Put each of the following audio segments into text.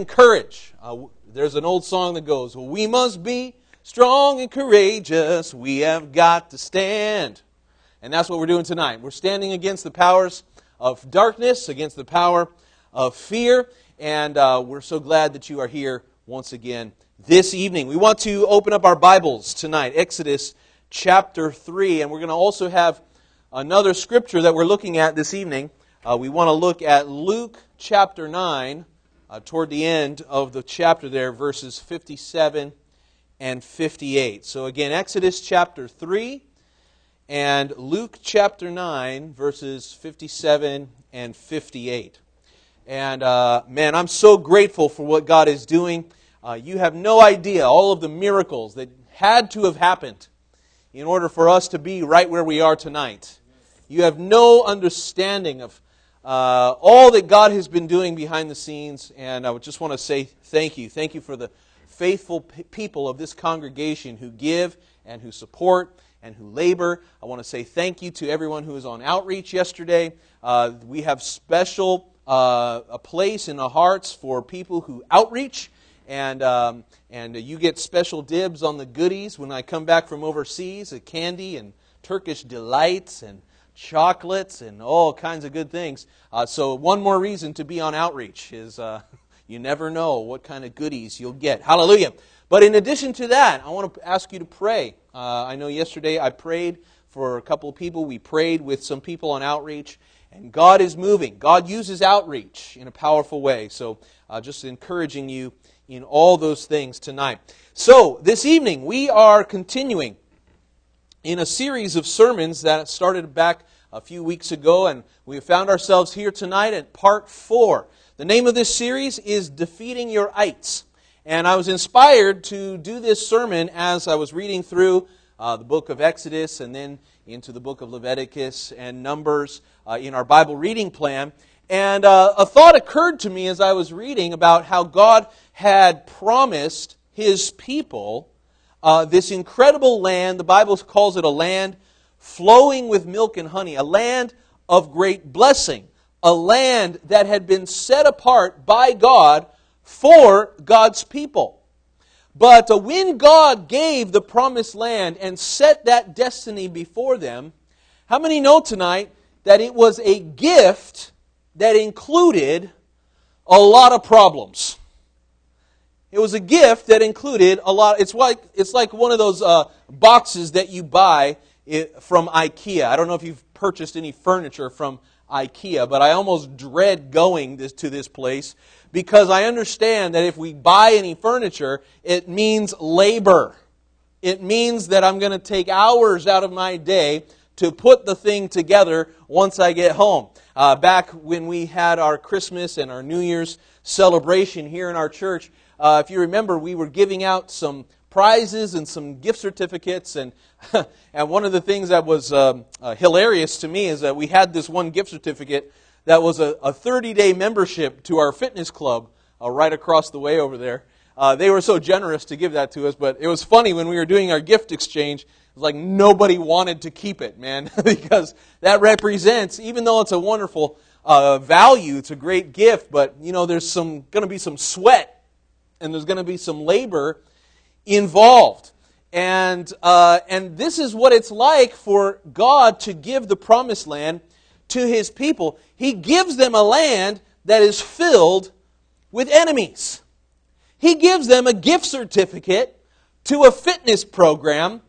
courage. Uh, there's an old song that goes, We must be strong and courageous. We have got to stand. And that's what we're doing tonight. We're standing against the powers of darkness, against the power of fear. And uh, we're so glad that you are here once again this evening. We want to open up our Bibles tonight, Exodus chapter 3. And we're going to also have another scripture that we're looking at this evening. Uh, we want to look at Luke chapter 9 uh, toward the end of the chapter there, verses 57 and 58. So again, Exodus chapter 3 and Luke chapter 9, verses 57 and 58. And uh, man, I'm so grateful for what God is doing. Uh, you have no idea all of the miracles that had to have happened in order for us to be right where we are tonight. You have no understanding of uh, all that God has been doing behind the scenes, and I would just want to say thank you. Thank you for the faithful p- people of this congregation who give and who support and who labor. I want to say thank you to everyone who was on outreach yesterday. Uh, we have special uh, a place in the hearts for people who outreach, and um, and you get special dibs on the goodies when I come back from overseas, a candy and Turkish delights and chocolates and all kinds of good things. Uh, so, one more reason to be on outreach is uh, you never know what kind of goodies you'll get. Hallelujah. But in addition to that, I want to ask you to pray. Uh, I know yesterday I prayed for a couple of people. We prayed with some people on outreach, and God is moving. God uses outreach in a powerful way. So, uh, just encouraging you in all those things tonight. So, this evening, we are continuing in a series of sermons that started back a few weeks ago, and we found ourselves here tonight at part four. The name of this series is Defeating Your Ites. And I was inspired to do this sermon as I was reading through uh, the book of Exodus and then into the book of Leviticus and Numbers uh, in our Bible reading plan. And uh, a thought occurred to me as I was reading about how God had promised his people uh, this incredible land. The Bible calls it a land flowing with milk and honey, a land of great blessing, a land that had been set apart by God for God's people. But uh, when God gave the promised land and set that destiny before them, how many know tonight that it was a gift that included a lot of problems? It was a gift that included a lot. It's like it's like one of those uh, boxes that you buy from IKEA. I don't know if you've purchased any furniture from IKEA, but I almost dread going this, to this place because I understand that if we buy any furniture, it means labor. It means that I'm going to take hours out of my day to put the thing together once I get home. Uh, back when we had our Christmas and our New Year's celebration here in our church, uh, if you remember, we were giving out some prizes and some gift certificates. And, and one of the things that was um, uh, hilarious to me is that we had this one gift certificate that was a 30 day membership to our fitness club uh, right across the way over there. Uh, they were so generous to give that to us, but it was funny when we were doing our gift exchange. It was like nobody wanted to keep it, man, because that represents, even though it's a wonderful uh, value, it's a great gift, but you know, there's some going to be some sweat and there's going to be some labor involved. And, uh, and this is what it's like for God to give the promised land to his people. He gives them a land that is filled with enemies. He gives them a gift certificate to a fitness program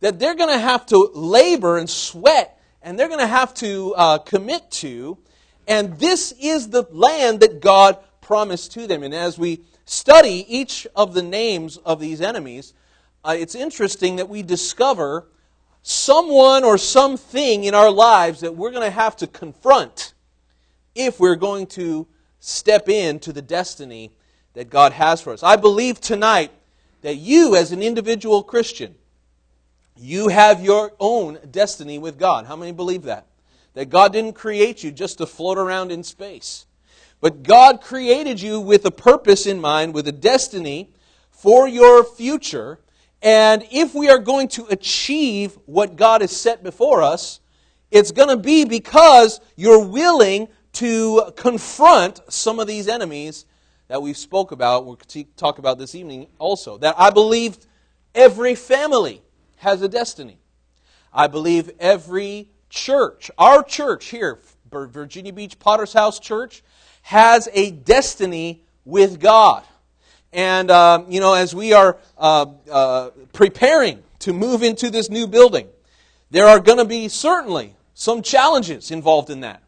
that they're going to have to labor and sweat and they're going to have to uh, commit to. And this is the land that God promised to them. And as we study each of the names of these enemies, uh, it's interesting that we discover someone or something in our lives that we're going to have to confront if we're going to step into the destiny that God has for us. I believe tonight that you, as an individual Christian, you have your own destiny with God. How many believe that? That God didn't create you just to float around in space. But God created you with a purpose in mind, with a destiny for your future. And if we are going to achieve what God has set before us, it's going to be because you're willing to confront some of these enemies that we spoke about, we'll talk about this evening also, that I believe every family has a destiny. I believe every church, our church here, Virginia Beach Potter's House Church, has a destiny with God. And, uh, you know, as we are uh, uh, preparing to move into this new building, there are going to be certainly some challenges involved in that.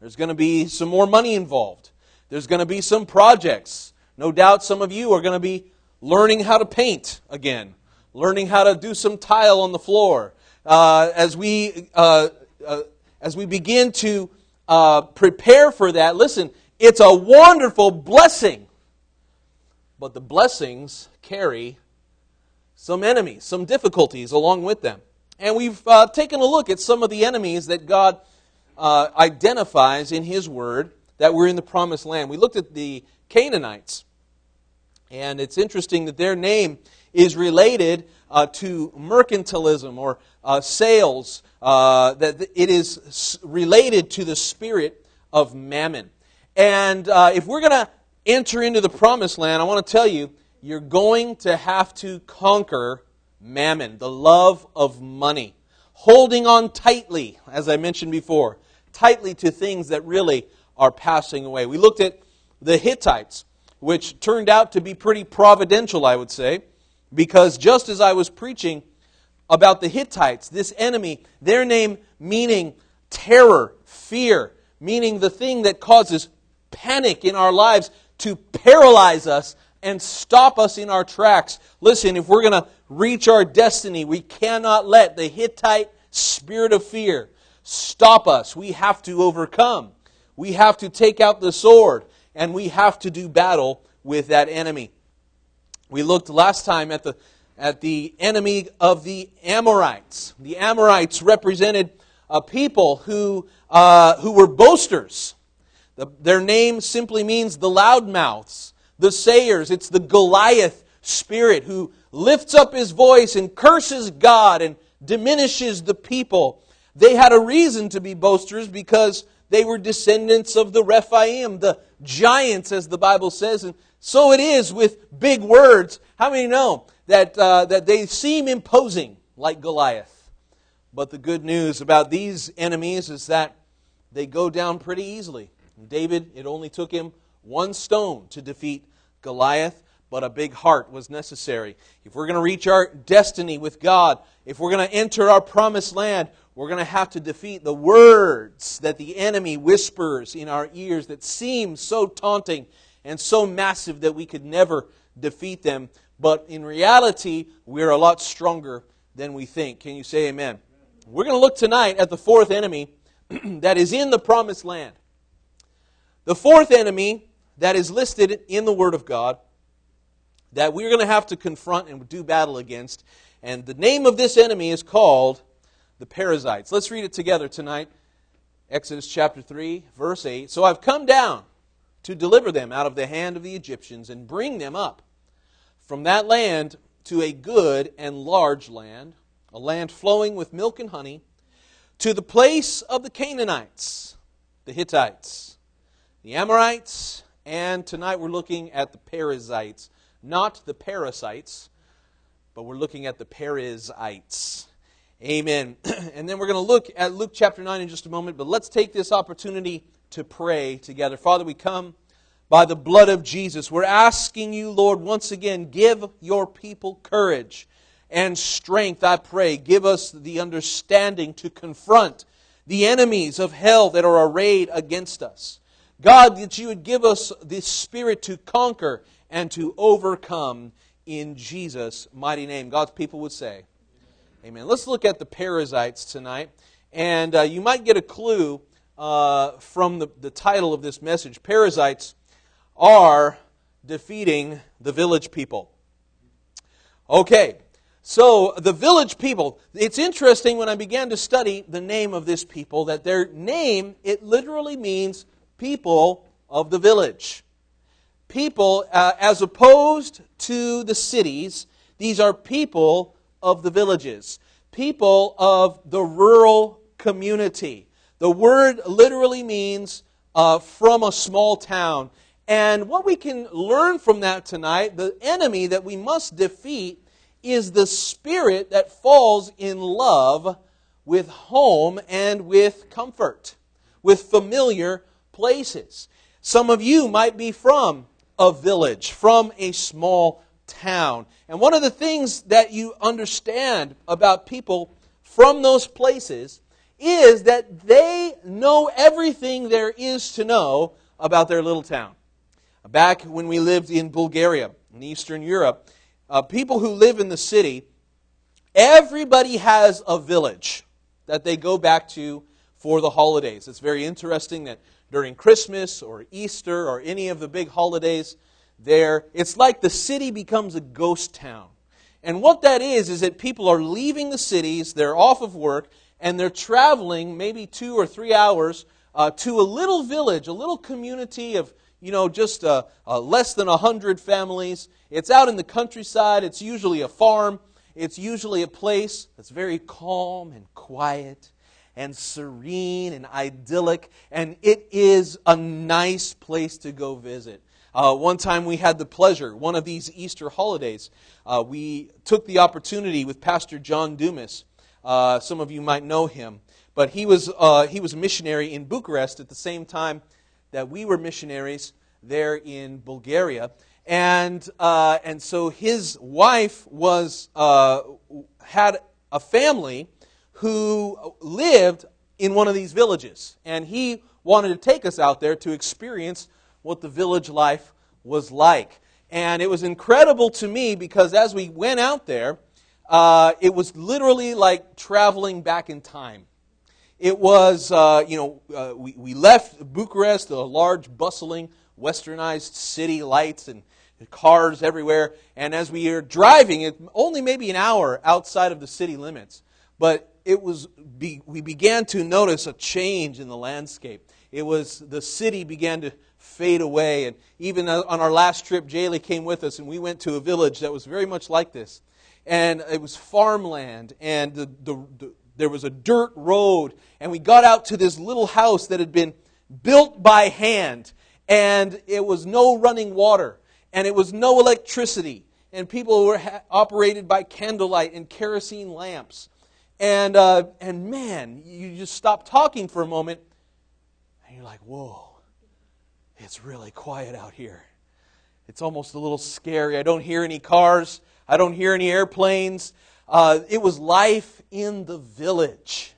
There's going to be some more money involved. There's going to be some projects. No doubt some of you are going to be learning how to paint again, learning how to do some tile on the floor. Uh, as we uh, uh, as we begin to uh, prepare for that, listen, it's a wonderful blessing but the blessings carry some enemies, some difficulties along with them. And we've uh, taken a look at some of the enemies that God uh, identifies in His Word that were in the promised land. We looked at the Canaanites, and it's interesting that their name is related uh, to mercantilism or uh, sales, uh, that it is related to the spirit of mammon. And uh, if we're going to enter into the promised land, I want to tell you, you're going to have to conquer mammon, the love of money. Holding on tightly, as I mentioned before, tightly to things that really are passing away. We looked at the Hittites, which turned out to be pretty providential, I would say, because just as I was preaching about the Hittites, this enemy, their name meaning terror, fear, meaning the thing that causes panic in our lives, to paralyze us and stop us in our tracks. Listen, if we're going to reach our destiny, we cannot let the Hittite spirit of fear stop us. We have to overcome. We have to take out the sword and we have to do battle with that enemy. We looked last time at the at the enemy of the Amorites. The Amorites represented a people who uh, who were boasters. The, their name simply means the loudmouths, the sayers. It's the Goliath spirit who lifts up his voice and curses God and diminishes the people. They had a reason to be boasters because they were descendants of the Rephaim, the giants, as the Bible says. And so it is with big words. How many know that, uh, that they seem imposing like Goliath? But the good news about these enemies is that they go down pretty easily. David, it only took him one stone to defeat Goliath, but a big heart was necessary. If we're going to reach our destiny with God, if we're going to enter our promised land, we're going to have to defeat the words that the enemy whispers in our ears that seem so taunting and so massive that we could never defeat them. But in reality, we're a lot stronger than we think. Can you say amen? We're going to look tonight at the fourth enemy that is in the promised land. The fourth enemy that is listed in the Word of God that we're going to have to confront and do battle against, and the name of this enemy is called the Perizzites. Let's read it together tonight. Exodus chapter 3, verse 8. So I've come down to deliver them out of the hand of the Egyptians and bring them up from that land to a good and large land, a land flowing with milk and honey, to the place of the Canaanites, the Hittites the Amorites, and tonight we're looking at the Perizzites. Not the parasites, but we're looking at the Perizzites. Amen. and then we're going to look at Luke chapter 9 in just a moment, but let's take this opportunity to pray together. Father, we come by the blood of Jesus. We're asking you, Lord, once again, give your people courage and strength, I pray. Give us the understanding to confront the enemies of hell that are arrayed against us. God, that you would give us this spirit to conquer and to overcome in Jesus' mighty name. God's people would say, Amen. Let's look at the parasites tonight. And uh, you might get a clue uh, from the, the title of this message. Parasites are defeating the village people. Okay, so the village people, it's interesting when I began to study the name of this people that their name, it literally means people of the village. People, uh, as opposed to the cities, these are people of the villages, people of the rural community. The word literally means uh, from a small town. And what we can learn from that tonight, the enemy that we must defeat is the spirit that falls in love with home and with comfort, with familiar places. Some of you might be from a village, from a small town. And one of the things that you understand about people from those places is that they know everything there is to know about their little town. Back when we lived in Bulgaria, in Eastern Europe, uh, people who live in the city, everybody has a village that they go back to for the holidays. It's very interesting that during Christmas or Easter or any of the big holidays, there it's like the city becomes a ghost town. And what that is is that people are leaving the cities, they're off of work, and they're traveling maybe two or three hours uh, to a little village, a little community of you know just uh, uh, less than a hundred families. It's out in the countryside. It's usually a farm. It's usually a place that's very calm and quiet and serene and idyllic, and it is a nice place to go visit. Uh, one time we had the pleasure, one of these Easter holidays, uh, we took the opportunity with Pastor John Dumas. Uh, some of you might know him, but he was, uh, he was a missionary in Bucharest at the same time that we were missionaries there in Bulgaria. And, uh, and so his wife was, uh, had a family who lived in one of these villages. And he wanted to take us out there to experience what the village life was like. And it was incredible to me because as we went out there, uh, it was literally like traveling back in time. It was, uh, you know, uh, we, we left Bucharest, a large, bustling, westernized city, lights and cars everywhere. And as we were driving, it only maybe an hour outside of the city limits, but it was, we began to notice a change in the landscape. It was, the city began to fade away. And even uh, on our last trip, Jaylee came with us, and we went to a village that was very much like this. And it was farmland, and the, the, the, there was a dirt road. And we got out to this little house that had been built by hand, and it was no running water, and it was no electricity. And people were ha- operated by candlelight and kerosene lamps. And, uh, and man, you just stop talking for a moment, and you're like, whoa it's really quiet out here. It's almost a little scary. I don't hear any cars, I don't hear any airplanes. Uh, it was life in the village.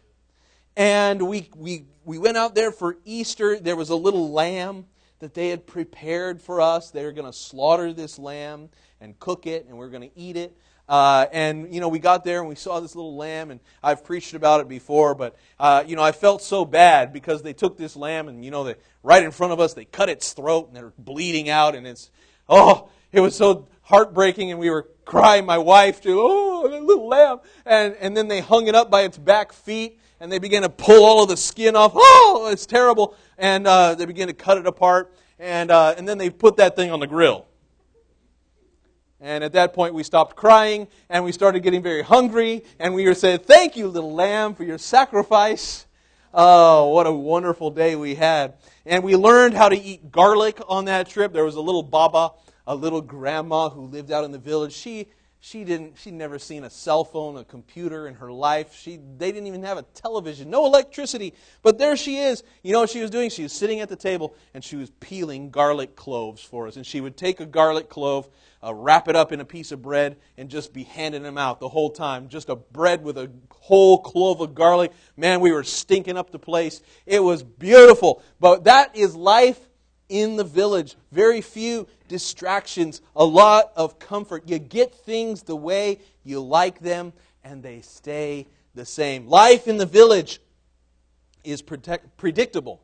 And we, we, we went out there for Easter. There was a little lamb that they had prepared for us. They were going to slaughter this lamb and cook it, and we are going to eat it. Uh, and, you know, we got there and we saw this little lamb, and I've preached about it before, but, uh, you know, I felt so bad because they took this lamb and, you know, they, right in front of us, they cut its throat and they're bleeding out, and it's, oh, it was so heartbreaking, and we were crying, my wife, too, oh, little lamb. And, and then they hung it up by its back feet, and they began to pull all of the skin off. Oh, it's terrible. And uh, they began to cut it apart, and, uh, and then they put that thing on the grill. And at that point, we stopped crying and we started getting very hungry. And we were saying, Thank you, little lamb, for your sacrifice. Oh, what a wonderful day we had. And we learned how to eat garlic on that trip. There was a little Baba, a little grandma who lived out in the village. She she didn't she'd never seen a cell phone a computer in her life. She they didn't even have a television no electricity. But there she is. You know what she was doing? She was sitting at the table and she was peeling garlic cloves for us. And she would take a garlic clove uh, wrap it up in a piece of bread and just be handing them out the whole time. Just a bread with a whole clove of garlic. Man we were stinking up the place. It was beautiful. But that is life in the village. Very few distractions, a lot of comfort. You get things the way you like them, and they stay the same. Life in the village is protect- predictable.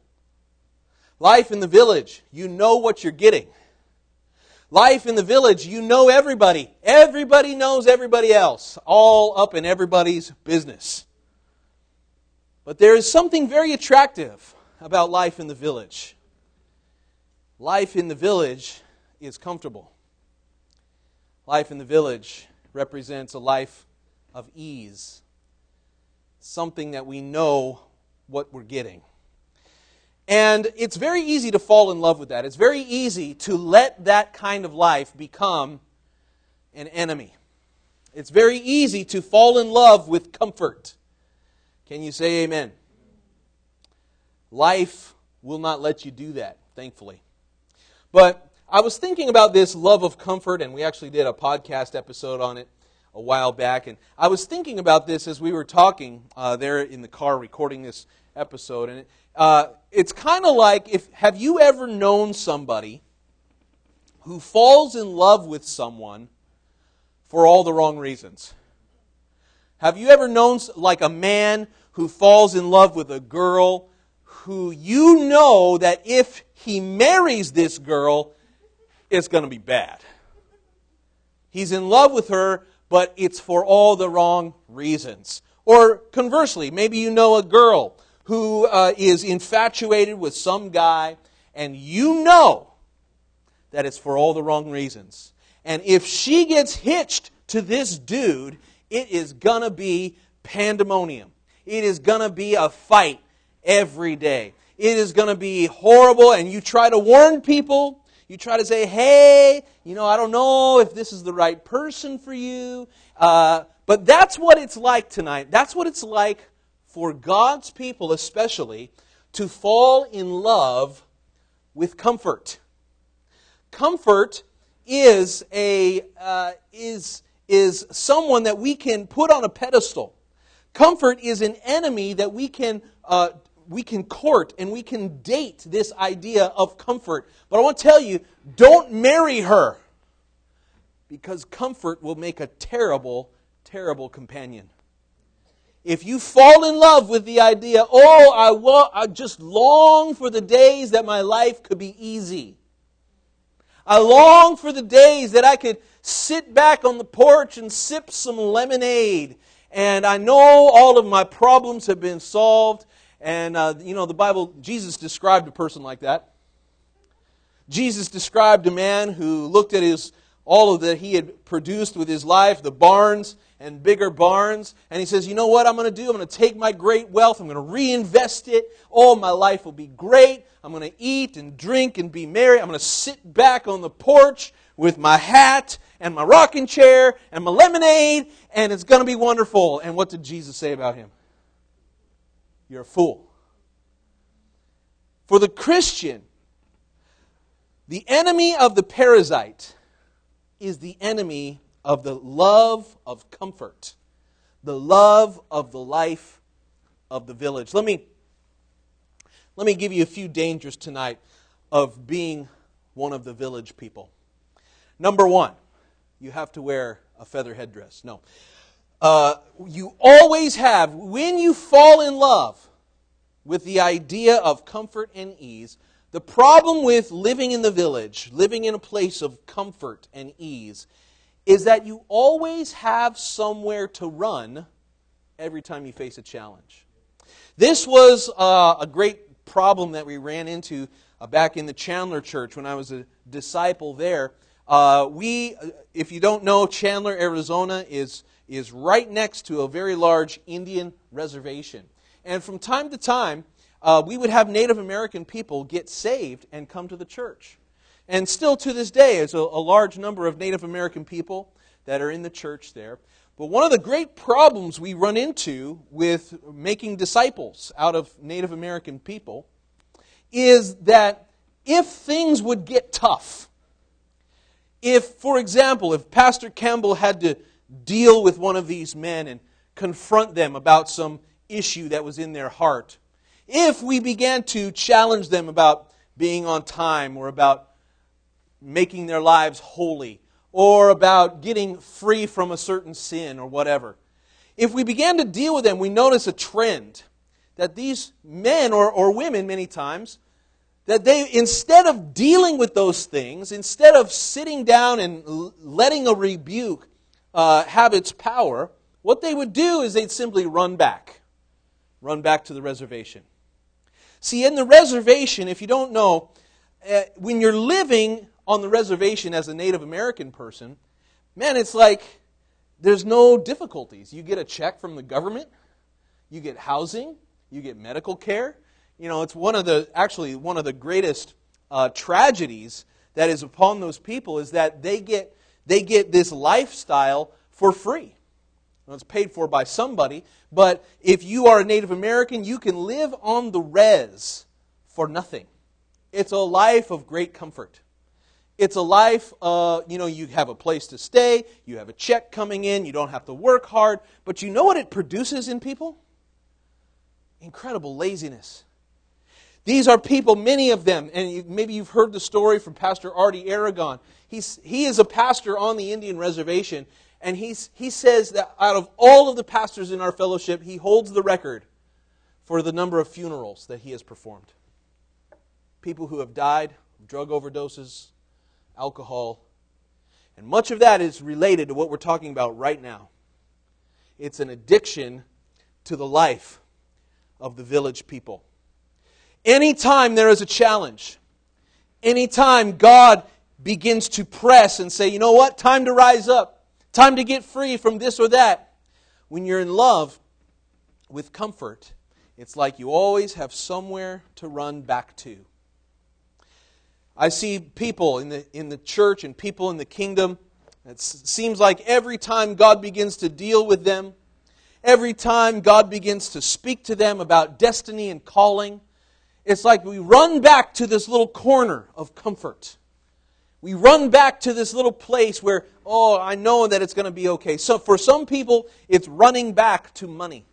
Life in the village, you know what you're getting. Life in the village, you know everybody. Everybody knows everybody else, all up in everybody's business. But there is something very attractive about life in the village. Life in the village is comfortable. Life in the village represents a life of ease, something that we know what we're getting. And it's very easy to fall in love with that. It's very easy to let that kind of life become an enemy. It's very easy to fall in love with comfort. Can you say amen? Life will not let you do that, thankfully. But I was thinking about this love of comfort, and we actually did a podcast episode on it a while back. And I was thinking about this as we were talking uh, there in the car recording this episode. And it, uh, it's kind of like if have you ever known somebody who falls in love with someone for all the wrong reasons? Have you ever known like a man who falls in love with a girl who you know that if he marries this girl, it's going to be bad. He's in love with her, but it's for all the wrong reasons. Or conversely, maybe you know a girl who uh, is infatuated with some guy, and you know that it's for all the wrong reasons. And if she gets hitched to this dude, it is going to be pandemonium. It is going to be a fight every day. It is going to be horrible, and you try to warn people, you try to say, hey, you know, I don't know if this is the right person for you. Uh, but that's what it's like tonight. That's what it's like for God's people, especially, to fall in love with comfort. Comfort is a uh, is is someone that we can put on a pedestal. Comfort is an enemy that we can uh, we can court and we can date this idea of comfort. But I want to tell you, don't marry her because comfort will make a terrible, terrible companion. If you fall in love with the idea, oh, I, wa- I just long for the days that my life could be easy. I long for the days that I could sit back on the porch and sip some lemonade. And I know all of my problems have been solved. And, uh, you know, the Bible, Jesus described a person like that. Jesus described a man who looked at his, all of that he had produced with his life, the barns and bigger barns, and he says, You know what I'm going to do? I'm going to take my great wealth, I'm going to reinvest it. Oh, my life will be great. I'm going to eat and drink and be merry. I'm going to sit back on the porch with my hat and my rocking chair and my lemonade, and it's going to be wonderful. And what did Jesus say about him? You're a fool. For the Christian, the enemy of the parasite is the enemy of the love of comfort, the love of the life of the village. Let me, let me give you a few dangers tonight of being one of the village people. Number one, you have to wear a feather headdress. No. Uh, you always have, when you fall in love with the idea of comfort and ease, the problem with living in the village, living in a place of comfort and ease, is that you always have somewhere to run every time you face a challenge. This was uh, a great problem that we ran into uh, back in the Chandler Church when I was a disciple there. Uh, we, if you don't know, Chandler, Arizona is is right next to a very large Indian reservation. And from time to time, uh, we would have Native American people get saved and come to the church. And still to this day, there's a, a large number of Native American people that are in the church there. But one of the great problems we run into with making disciples out of Native American people is that if things would get tough, if, for example, if Pastor Campbell had to deal with one of these men and confront them about some issue that was in their heart. If we began to challenge them about being on time or about making their lives holy or about getting free from a certain sin or whatever, if we began to deal with them, we notice a trend that these men or, or women, many times, that they, instead of dealing with those things, instead of sitting down and letting a rebuke uh, have its power, what they would do is they'd simply run back. Run back to the reservation. See, in the reservation, if you don't know, uh, when you're living on the reservation as a Native American person, man, it's like there's no difficulties. You get a check from the government, you get housing, you get medical care. you know, it's one of the, actually, one of the greatest uh, tragedies that is upon those people is that they get, they get this lifestyle for free. Well, it's paid for by somebody, but if you are a Native American, you can live on the res for nothing. It's a life of great comfort. It's a life, uh, you know, you have a place to stay, you have a check coming in, you don't have to work hard, but you know what it produces in people? Incredible laziness. These are people, many of them, and maybe you've heard the story from Pastor Artie Aragon. He's, he is a pastor on the Indian reservation, and he's, he says that out of all of the pastors in our fellowship, he holds the record for the number of funerals that he has performed. People who have died, drug overdoses, alcohol. And much of that is related to what we're talking about right now. It's an addiction to the life of the village people. Anytime there is a challenge, anytime God begins to press and say, you know what, time to rise up, time to get free from this or that, when you're in love with comfort, it's like you always have somewhere to run back to. I see people in the, in the church and people in the kingdom. It seems like every time God begins to deal with them, every time God begins to speak to them about destiny and calling, it's like we run back to this little corner of comfort. We run back to this little place where, oh, I know that it's going to be okay. So for some people, it's running back to money.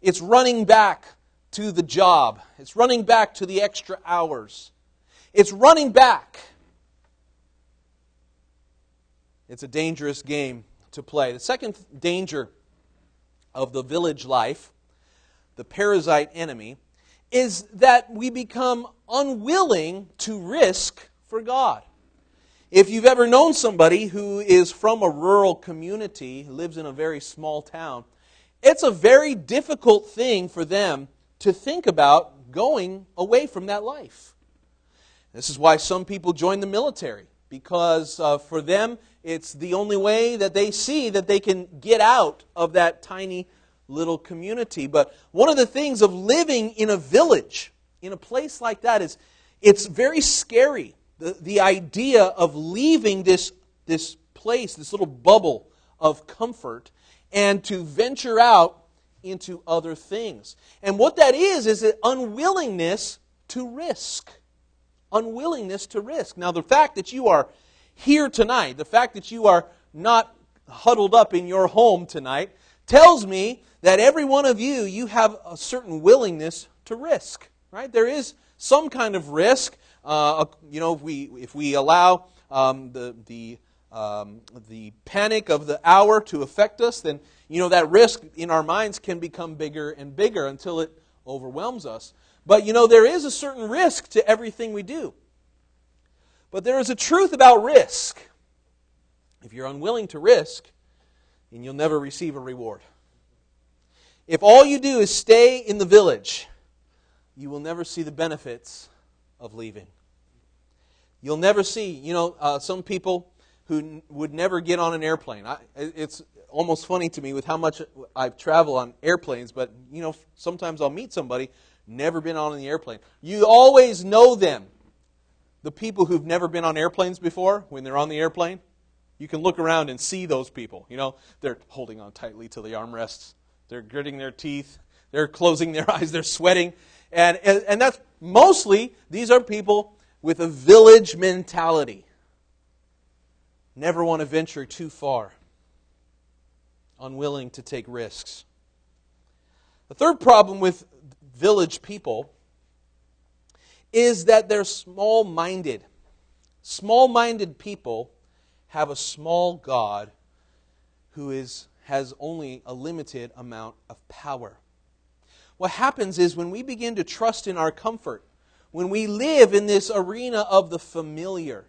It's running back to the job. It's running back to the extra hours. It's running back. It's a dangerous game to play. The second danger of the village life, the parasite enemy, is that we become unwilling to risk for God. If you've ever known somebody who is from a rural community, lives in a very small town, it's a very difficult thing for them to think about going away from that life. This is why some people join the military, because uh, for them, it's the only way that they see that they can get out of that tiny little community. But one of the things of living in a village, in a place like that, is it's very scary. The, the idea of leaving this, this place, this little bubble of comfort, and to venture out into other things. And what that is, is an unwillingness to risk unwillingness to risk. Now, the fact that you are here tonight, the fact that you are not huddled up in your home tonight, tells me that every one of you, you have a certain willingness to risk, right? There is some kind of risk. Uh, you know, if we, if we allow um, the, the, um, the panic of the hour to affect us, then, you know, that risk in our minds can become bigger and bigger until it overwhelms us. But you know, there is a certain risk to everything we do. But there is a truth about risk. If you're unwilling to risk, then you'll never receive a reward. If all you do is stay in the village, you will never see the benefits of leaving. You'll never see, you know, uh, some people who n- would never get on an airplane. I, it's almost funny to me with how much I've traveled on airplanes, but, you know, sometimes I'll meet somebody never been on the airplane. You always know them. The people who've never been on airplanes before, when they're on the airplane, you can look around and see those people. You know, they're holding on tightly to the armrests, they're gritting their teeth, they're closing their eyes, they're sweating. And, and, and that's mostly, these are people with a village mentality. Never want to venture too far, unwilling to take risks. The third problem with village people is that they're small minded. Small minded people have a small God who is, has only a limited amount of power. What happens is when we begin to trust in our comfort, when we live in this arena of the familiar,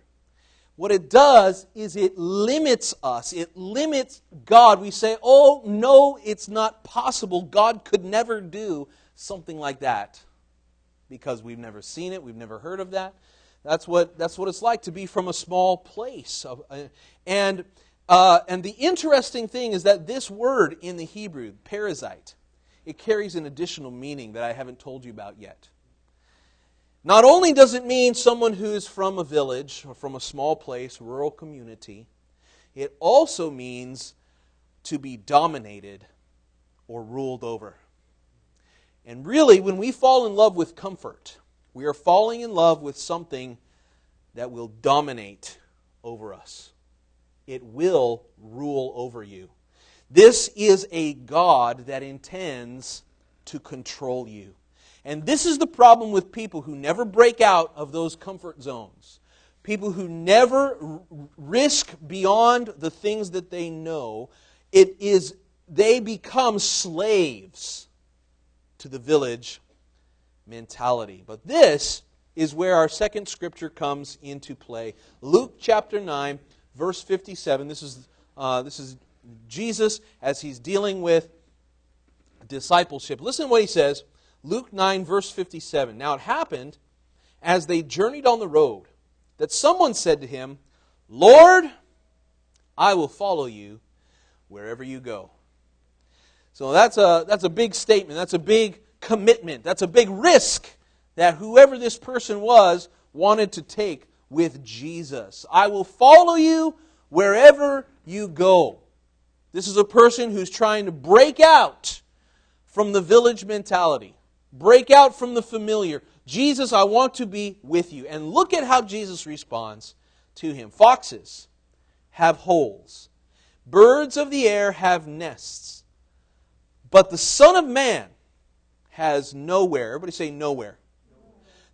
what it does is it limits us. It limits God. We say, oh, no, it's not possible. God could never do something like that because we've never seen it, we've never heard of that. That's what, that's what it's like to be from a small place. Uh, and, uh, and the interesting thing is that this word in the Hebrew, parasite, it carries an additional meaning that I haven't told you about yet. Not only does it mean someone who is from a village or from a small place, rural community, it also means to be dominated or ruled over. And really, when we fall in love with comfort, we are falling in love with something that will dominate over us. It will rule over you. This is a God that intends to control you. And this is the problem with people who never break out of those comfort zones. People who never r- risk beyond the things that they know. It is they become slaves to the village mentality. But this is where our second scripture comes into play. Luke chapter 9, verse 57. This is, uh, this is Jesus as he's dealing with discipleship. Listen to what he says. Luke 9, verse 57. Now it happened as they journeyed on the road that someone said to him, Lord, I will follow you wherever you go. So that's a, that's a big statement. That's a big commitment. That's a big risk that whoever this person was wanted to take with Jesus. I will follow you wherever you go. This is a person who's trying to break out from the village mentality, break out from the familiar. Jesus, I want to be with you. And look at how Jesus responds to him. Foxes have holes, birds of the air have nests, but the Son of Man has nowhere. Everybody say nowhere.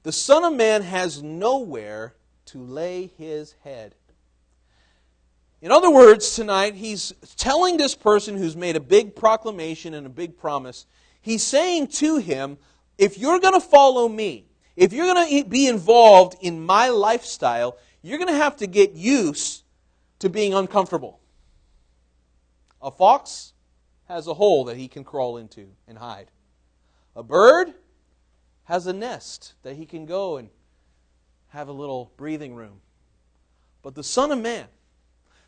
The Son of Man has nowhere to lay his head. In other words, tonight, he's telling this person who's made a big proclamation and a big promise, he's saying to him, if you're going to follow me, if you're going to be involved in my lifestyle, you're going to have to get used to being uncomfortable. A fox has a hole that he can crawl into and hide. A bird has a nest that he can go and have a little breathing room. But the Son of Man,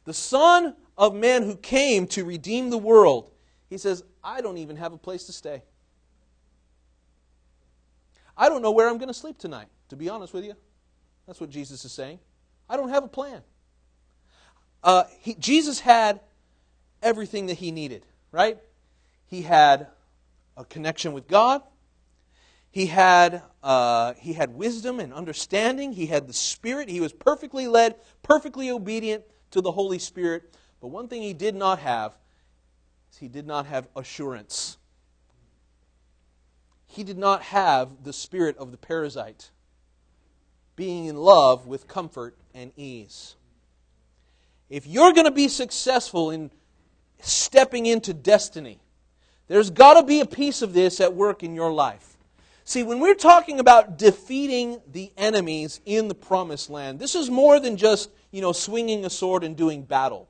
the Son of Man who came to redeem the world, he says, I don't even have a place to stay. I don't know where I'm going to sleep tonight, to be honest with you. That's what Jesus is saying. I don't have a plan. Uh, he, Jesus had everything that he needed, right? He had a connection with God. He had, uh, he had wisdom and understanding. He had the Spirit. He was perfectly led, perfectly obedient to the Holy Spirit. But one thing he did not have is he did not have assurance. He did not have the spirit of the parasite, being in love with comfort and ease. If you're going to be successful in stepping into destiny, there's got to be a piece of this at work in your life. See, when we're talking about defeating the enemies in the promised land, this is more than just, you know, swinging a sword and doing battle.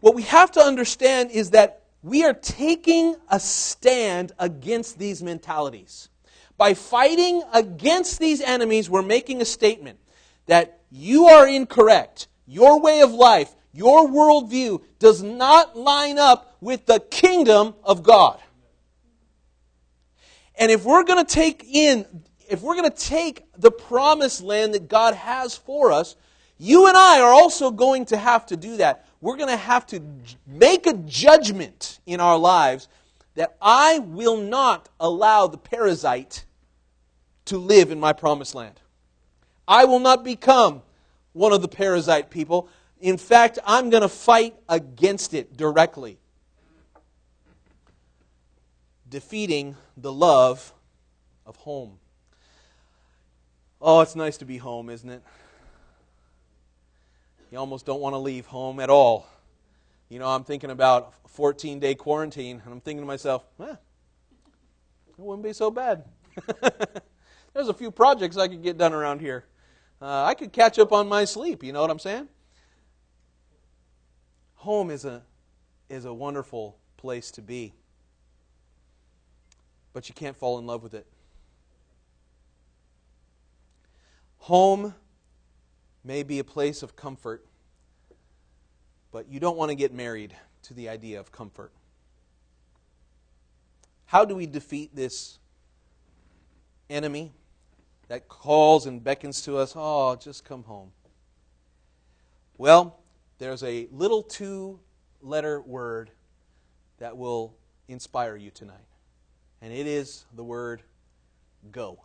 What we have to understand is that we are taking a stand against these mentalities. By fighting against these enemies, we're making a statement that you are incorrect. Your way of life, your worldview does not line up with the kingdom of God. And if we're going to take in, if we're going to take the promised land that God has for us, you and I are also going to have to do that. We're going to have to make a judgment in our lives that I will not allow the parasite to live in my promised land. I will not become one of the parasite people. In fact, I'm going to fight against it directly. Defeating the love of home. Oh, it's nice to be home, isn't it? You almost don't want to leave home at all. You know, I'm thinking about a 14 day quarantine, and I'm thinking to myself, eh, it wouldn't be so bad. There's a few projects I could get done around here. Uh, I could catch up on my sleep, you know what I'm saying? Home is a, is a wonderful place to be, but you can't fall in love with it. Home may be a place of comfort, but you don't want to get married to the idea of comfort. How do we defeat this enemy? that calls and beckons to us, oh, just come home. Well, there's a little two letter word that will inspire you tonight, and it is the word go.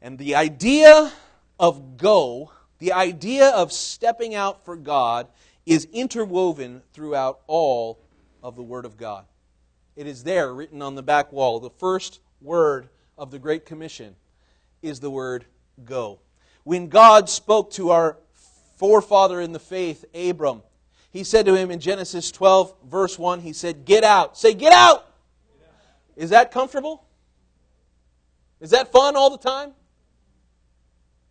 And the idea of go, the idea of stepping out for God, is interwoven throughout all of the Word of God. It is there, written on the back wall. The first word of the Great Commission is the word go. When God spoke to our forefather in the faith, Abram, he said to him in Genesis 12, verse 1, he said, Get out. Say, Get out! Is that comfortable? Is that fun all the time?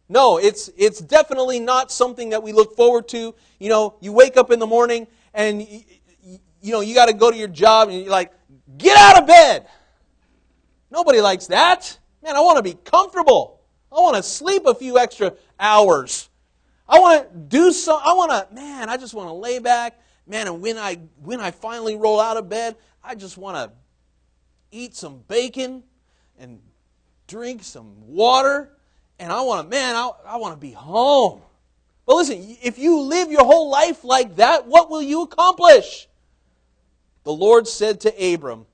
No, it's, it's definitely not something that we look forward to. You know, you wake up in the morning and, you, you know, you got to go to your job and you're like, get out of bed. Nobody likes that. Man, I want to be comfortable. I want to sleep a few extra hours. I want to do some, I want to, man, I just want to lay back. Man, and when I, when I finally roll out of bed, I just want to eat some bacon and drink some water and I want to, man, I, I want to be home. But listen, if you live your whole life like that, what will you accomplish? The Lord said to Abram,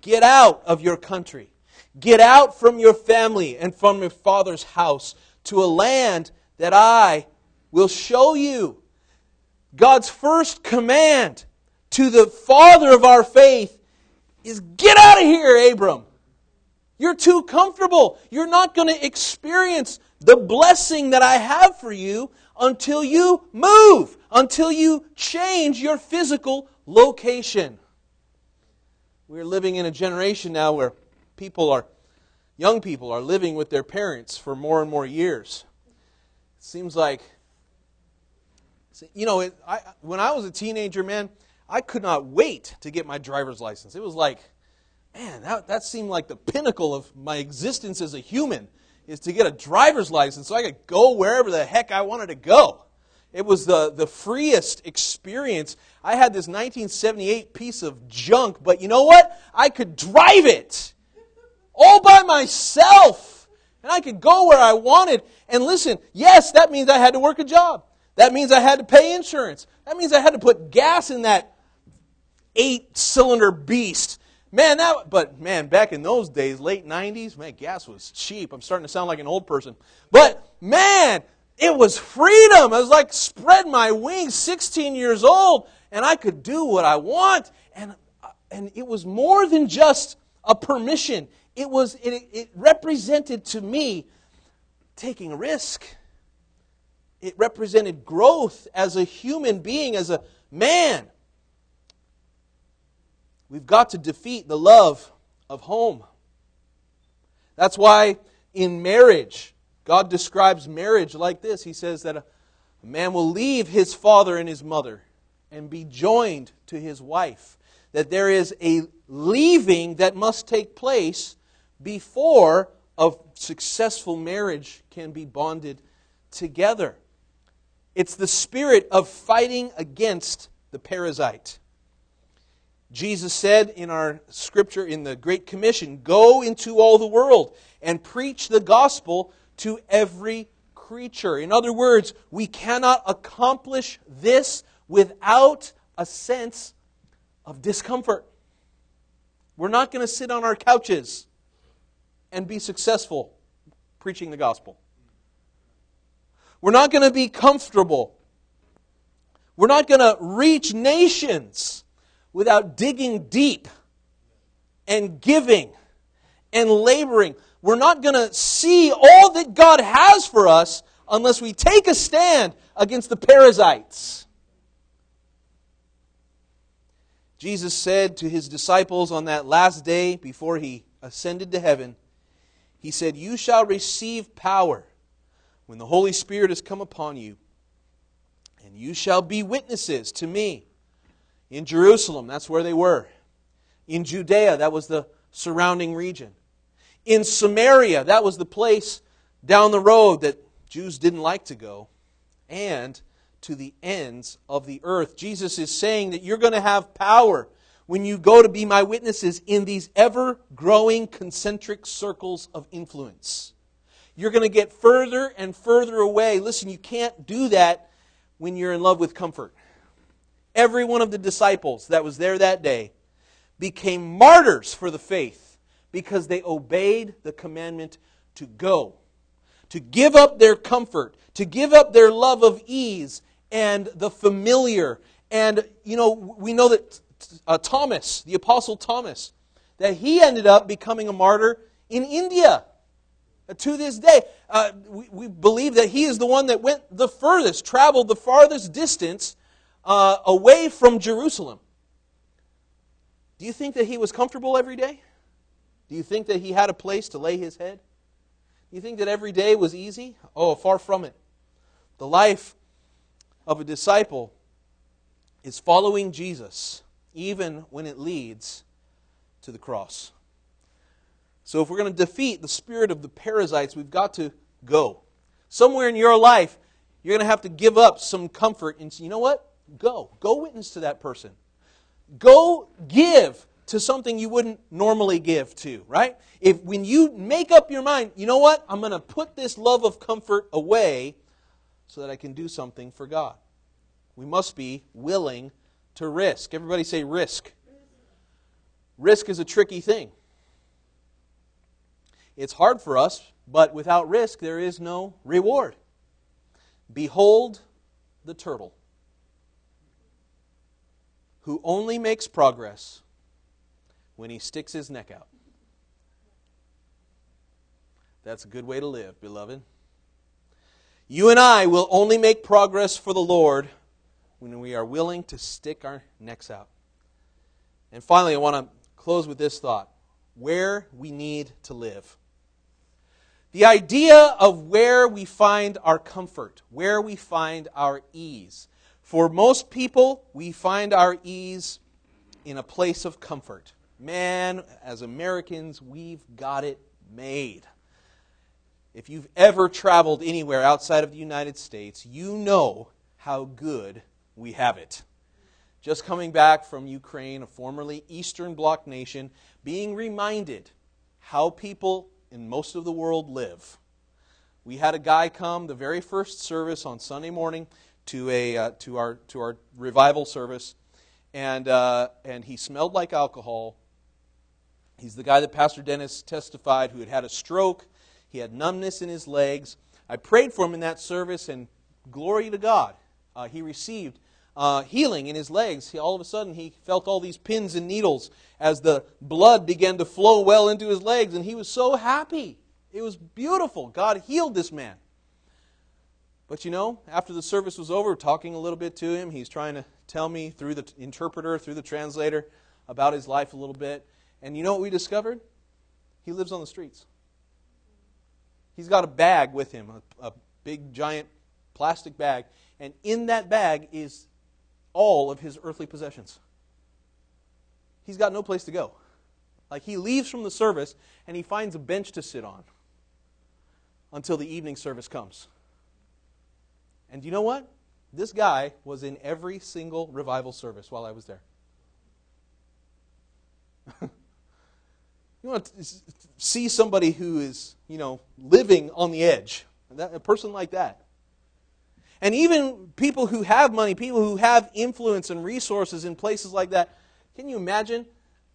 Get out of your country, get out from your family and from your father's house to a land that I will show you. God's first command to the father of our faith is get out of here, Abram. You're too comfortable. You're not going to experience the blessing that I have for you until you move, until you change your physical location. We're living in a generation now where people are, young people are living with their parents for more and more years. It seems like, you know, it, I, when I was a teenager, man, I could not wait to get my driver's license. It was like, man, that, that seemed like the pinnacle of my existence as a human is to get a driver's license so I could go wherever the heck I wanted to go. It was the, the freest experience. I had this 1978 piece of junk, but you know what? I could drive it all by myself. And I could go where I wanted. And listen, yes, that means I had to work a job. That means I had to pay insurance. That means I had to put gas in that eight cylinder beast. Man, that, but man, back in those days, late 90s, man, gas was cheap. I'm starting to sound like an old person. But man, it was freedom. I was like spread my wings, 16 years old, and I could do what I want. And, uh, and it was more than just a permission. It was, it, it represented to me taking a risk. It represented growth as a human being, as a man. We've got to defeat the love of home. That's why in marriage, God describes marriage like this. He says that a, man will leave his father and his mother and be joined to his wife. That there is a leaving that must take place before a successful marriage can be bonded together. It's the spirit of fighting against the Perizzite. Jesus said in our scripture in the Great Commission Go into all the world and preach the gospel to every creature. In other words, we cannot accomplish this without a sense of discomfort. We're not going to sit on our couches and be successful preaching the gospel. We're not going to be comfortable. We're not going to reach nations without digging deep and giving and laboring. We're not going to see all that God has for us unless we take a stand against the Perizzites. Jesus said to his disciples on that last day before he ascended to heaven, He said, You shall receive power when the Holy Spirit has come upon you, and you shall be witnesses to me in Jerusalem, that's where they were. In Judea, that was the surrounding region. In Samaria, that was the place down the road that Jews didn't like to go. And to the ends of the earth. Jesus is saying that you're going to have power when you go to be my witnesses in these ever growing concentric circles of influence. You're going to get further and further away. Listen, you can't do that when you're in love with comfort. Every one of the disciples that was there that day became martyrs for the faith because they obeyed the commandment to go, to give up their comfort, to give up their love of ease and the familiar. And, you know, we know that uh, Thomas, the Apostle Thomas, that he ended up becoming a martyr in India. Uh, to this day, uh, we, we, believe that he is the one that went the furthest, traveled the farthest distance uh, away from Jerusalem. Do you think that he was comfortable every day? Do you think that he had a place to lay his head? Do you think that every day was easy? Oh, far from it. The life of a disciple is following Jesus, even when it leads to the cross. So, if we're going to defeat the spirit of the Perizzites, we've got to go. Somewhere in your life, you're going to have to give up some comfort and you know what? Go. Go witness to that person. Go give to something you wouldn't normally give to, right? If when you make up your mind, you know what? I'm going to put this love of comfort away so that I can do something for God. We must be willing to risk. Everybody say risk. Risk is a tricky thing. It's hard for us, but without risk, there is no reward. Behold the turtle, who only makes progress when he sticks his neck out. That's a good way to live, beloved. You and I will only make progress for the Lord when we are willing to stick our necks out. And finally, I want to close with this thought where we need to live. The idea of where we find our comfort, where we find our ease. For most people, we find our ease in a place of comfort. Man, as Americans, we've got it made. If you've ever traveled anywhere outside of the United States, you know how good we have it. Just coming back from Ukraine, a formerly Eastern Bloc nation, being reminded how people in most of the world live. We had a guy come the very first service on Sunday morning to, a, uh, to, our, to our revival service, and, uh, and he smelled like alcohol. He's the guy that Pastor Dennis testified who had had a stroke he had numbness in his legs. I prayed for him in that service, and glory to God. Uh, he received uh, healing in his legs. He, all of a sudden, he felt all these pins and needles as the blood began to flow well into his legs, and he was so happy. It was beautiful. God healed this man. But you know, after the service was over, talking a little bit to him, he's trying to tell me through the interpreter, through the translator, about his life a little bit. And you know what we discovered? He lives on the streets. He's got a bag with him, a, a big, giant plastic bag, and in that bag is all of his earthly possessions. He's got no place to go. Like he leaves from the service and he finds a bench to sit on until the evening service comes. And you know what? This guy was in every single revival service while I was there. You want to see somebody who is, you know, living on the edge. a person like that. And even people who have money, people who have influence and resources in places like that, can you imagine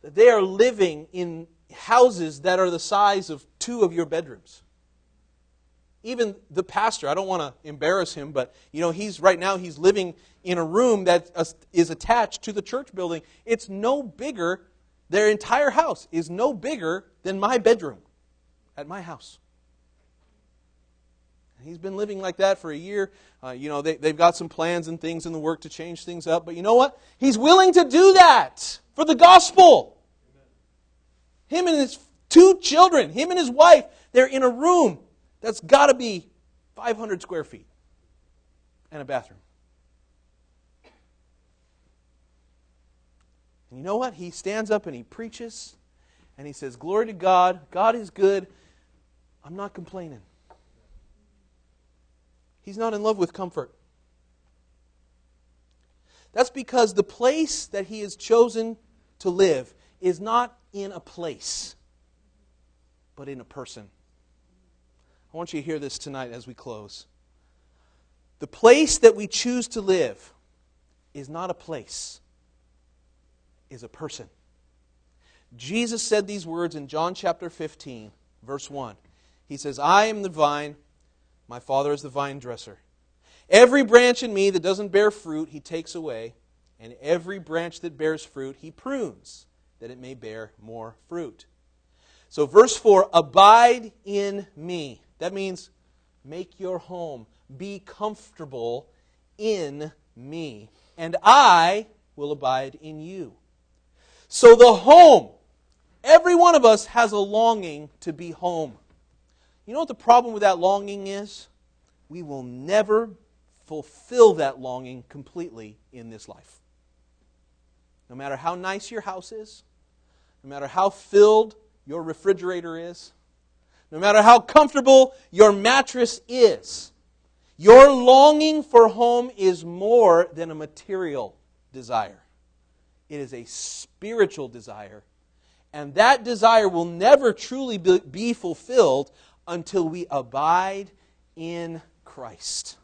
that they are living in houses that are the size of two of your bedrooms? Even the pastor, I don't want to embarrass him, but you know, he's right now he's living in a room that is attached to the church building. It's no bigger their entire house is no bigger than my bedroom at my house. He's been living like that for a year. Uh, you know, they, they've got some plans and things in the work to change things up. But you know what? He's willing to do that for the gospel. Him and his two children, him and his wife, they're in a room that's got to be 500 square feet and a bathroom. And you know what? He stands up and he preaches and he says, Glory to God. God is good. I'm not complaining. He's not in love with comfort. That's because the place that he has chosen to live is not in a place, but in a person. I want you to hear this tonight as we close. The place that we choose to live is not a place, is a person. Jesus said these words in John chapter 15, verse 1. He says, I am the vine, my Father is the vine dresser. Every branch in me that doesn't bear fruit, he takes away, and every branch that bears fruit, he prunes, that it may bear more fruit. So, verse 4 Abide in me. That means make your home, be comfortable in me, and I will abide in you. So, the home, every one of us has a longing to be home. You know what the problem with that longing is? We will never fulfill that longing completely in this life. No matter how nice your house is, no matter how filled your refrigerator is, no matter how comfortable your mattress is, your longing for home is more than a material desire. It is a spiritual desire. And that desire will never truly be fulfilled until we abide in Christ.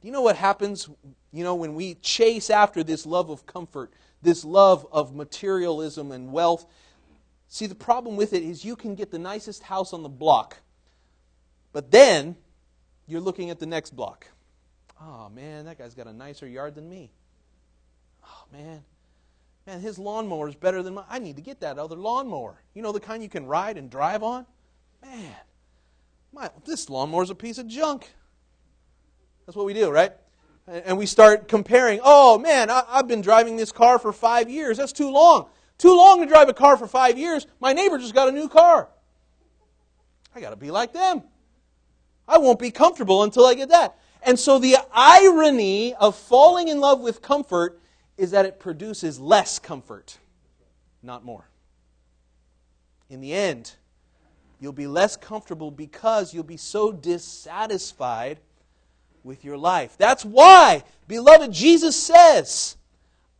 Do you know what happens, you know, when we chase after this love of comfort, this love of materialism and wealth? See, the problem with it is you can get the nicest house on the block, but then you're looking at the next block. Oh, man, that guy's got a nicer yard than me. Oh, man. Man, his lawnmower is better than mine. I need to get that other lawnmower. You know, the kind you can ride and drive on? Man, my, this lawnmower's a piece of junk. That's what we do, right? And we start comparing. Oh, man, I, have been driving this car for five years. That's too long. Too long to drive a car for five years. My neighbor just got a new car. I got to be like them. I won't be comfortable until I get that. And so the irony of falling in love with comfort is that it produces less comfort, not more. In the end, you'll be less comfortable because you'll be so dissatisfied with your life. That's why, beloved, Jesus says,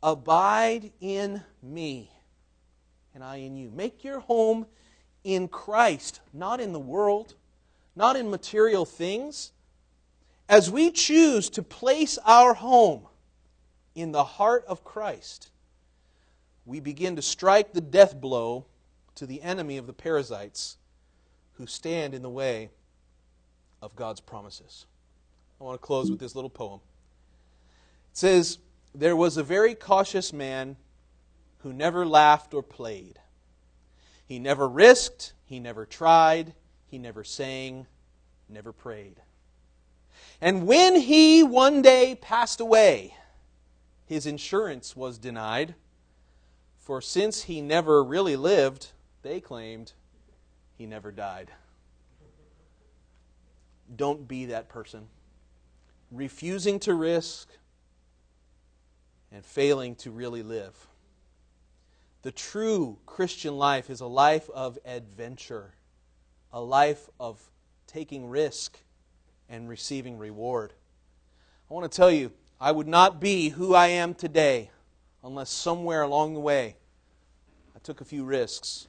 Abide in me, and I in you. Make your home in Christ, not in the world, not in material things. As we choose to place our home in the heart of Christ, we begin to strike the death blow to the enemy of the Perizzites who stand in the way of God's promises. I want to close with this little poem. It says, There was a very cautious man who never laughed or played. He never risked, he never tried, he never sang, never prayed. And when he one day passed away, his insurance was denied, for since he never really lived, they claimed he never died. Don't be that person refusing to risk, and failing to really live. The true Christian life is a life of adventure, a life of taking risk and receiving reward. I want to tell you, I would not be who I am today unless somewhere along the way I took a few risks.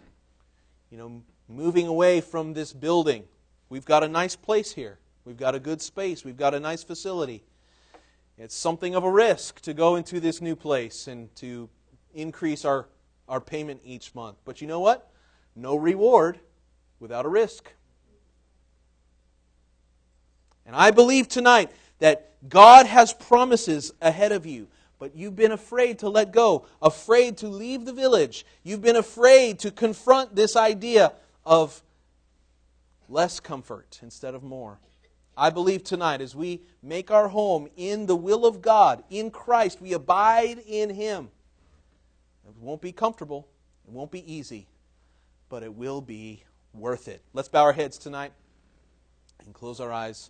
You know, moving away from this building, we've got a nice place here. We've got a good space. We've got a nice facility. It's something of a risk to go into this new place and to increase our, our payment each month. But you know what? No reward without a risk. And I believe tonight that God has promises ahead of you, but you've been afraid to let go, afraid to leave the village. You've been afraid to confront this idea of less comfort instead of more. I believe tonight, as we make our home in the will of God, in Christ, we abide in Him. It won't be comfortable, it won't be easy, but it will be worth it. Let's bow our heads tonight and close our eyes.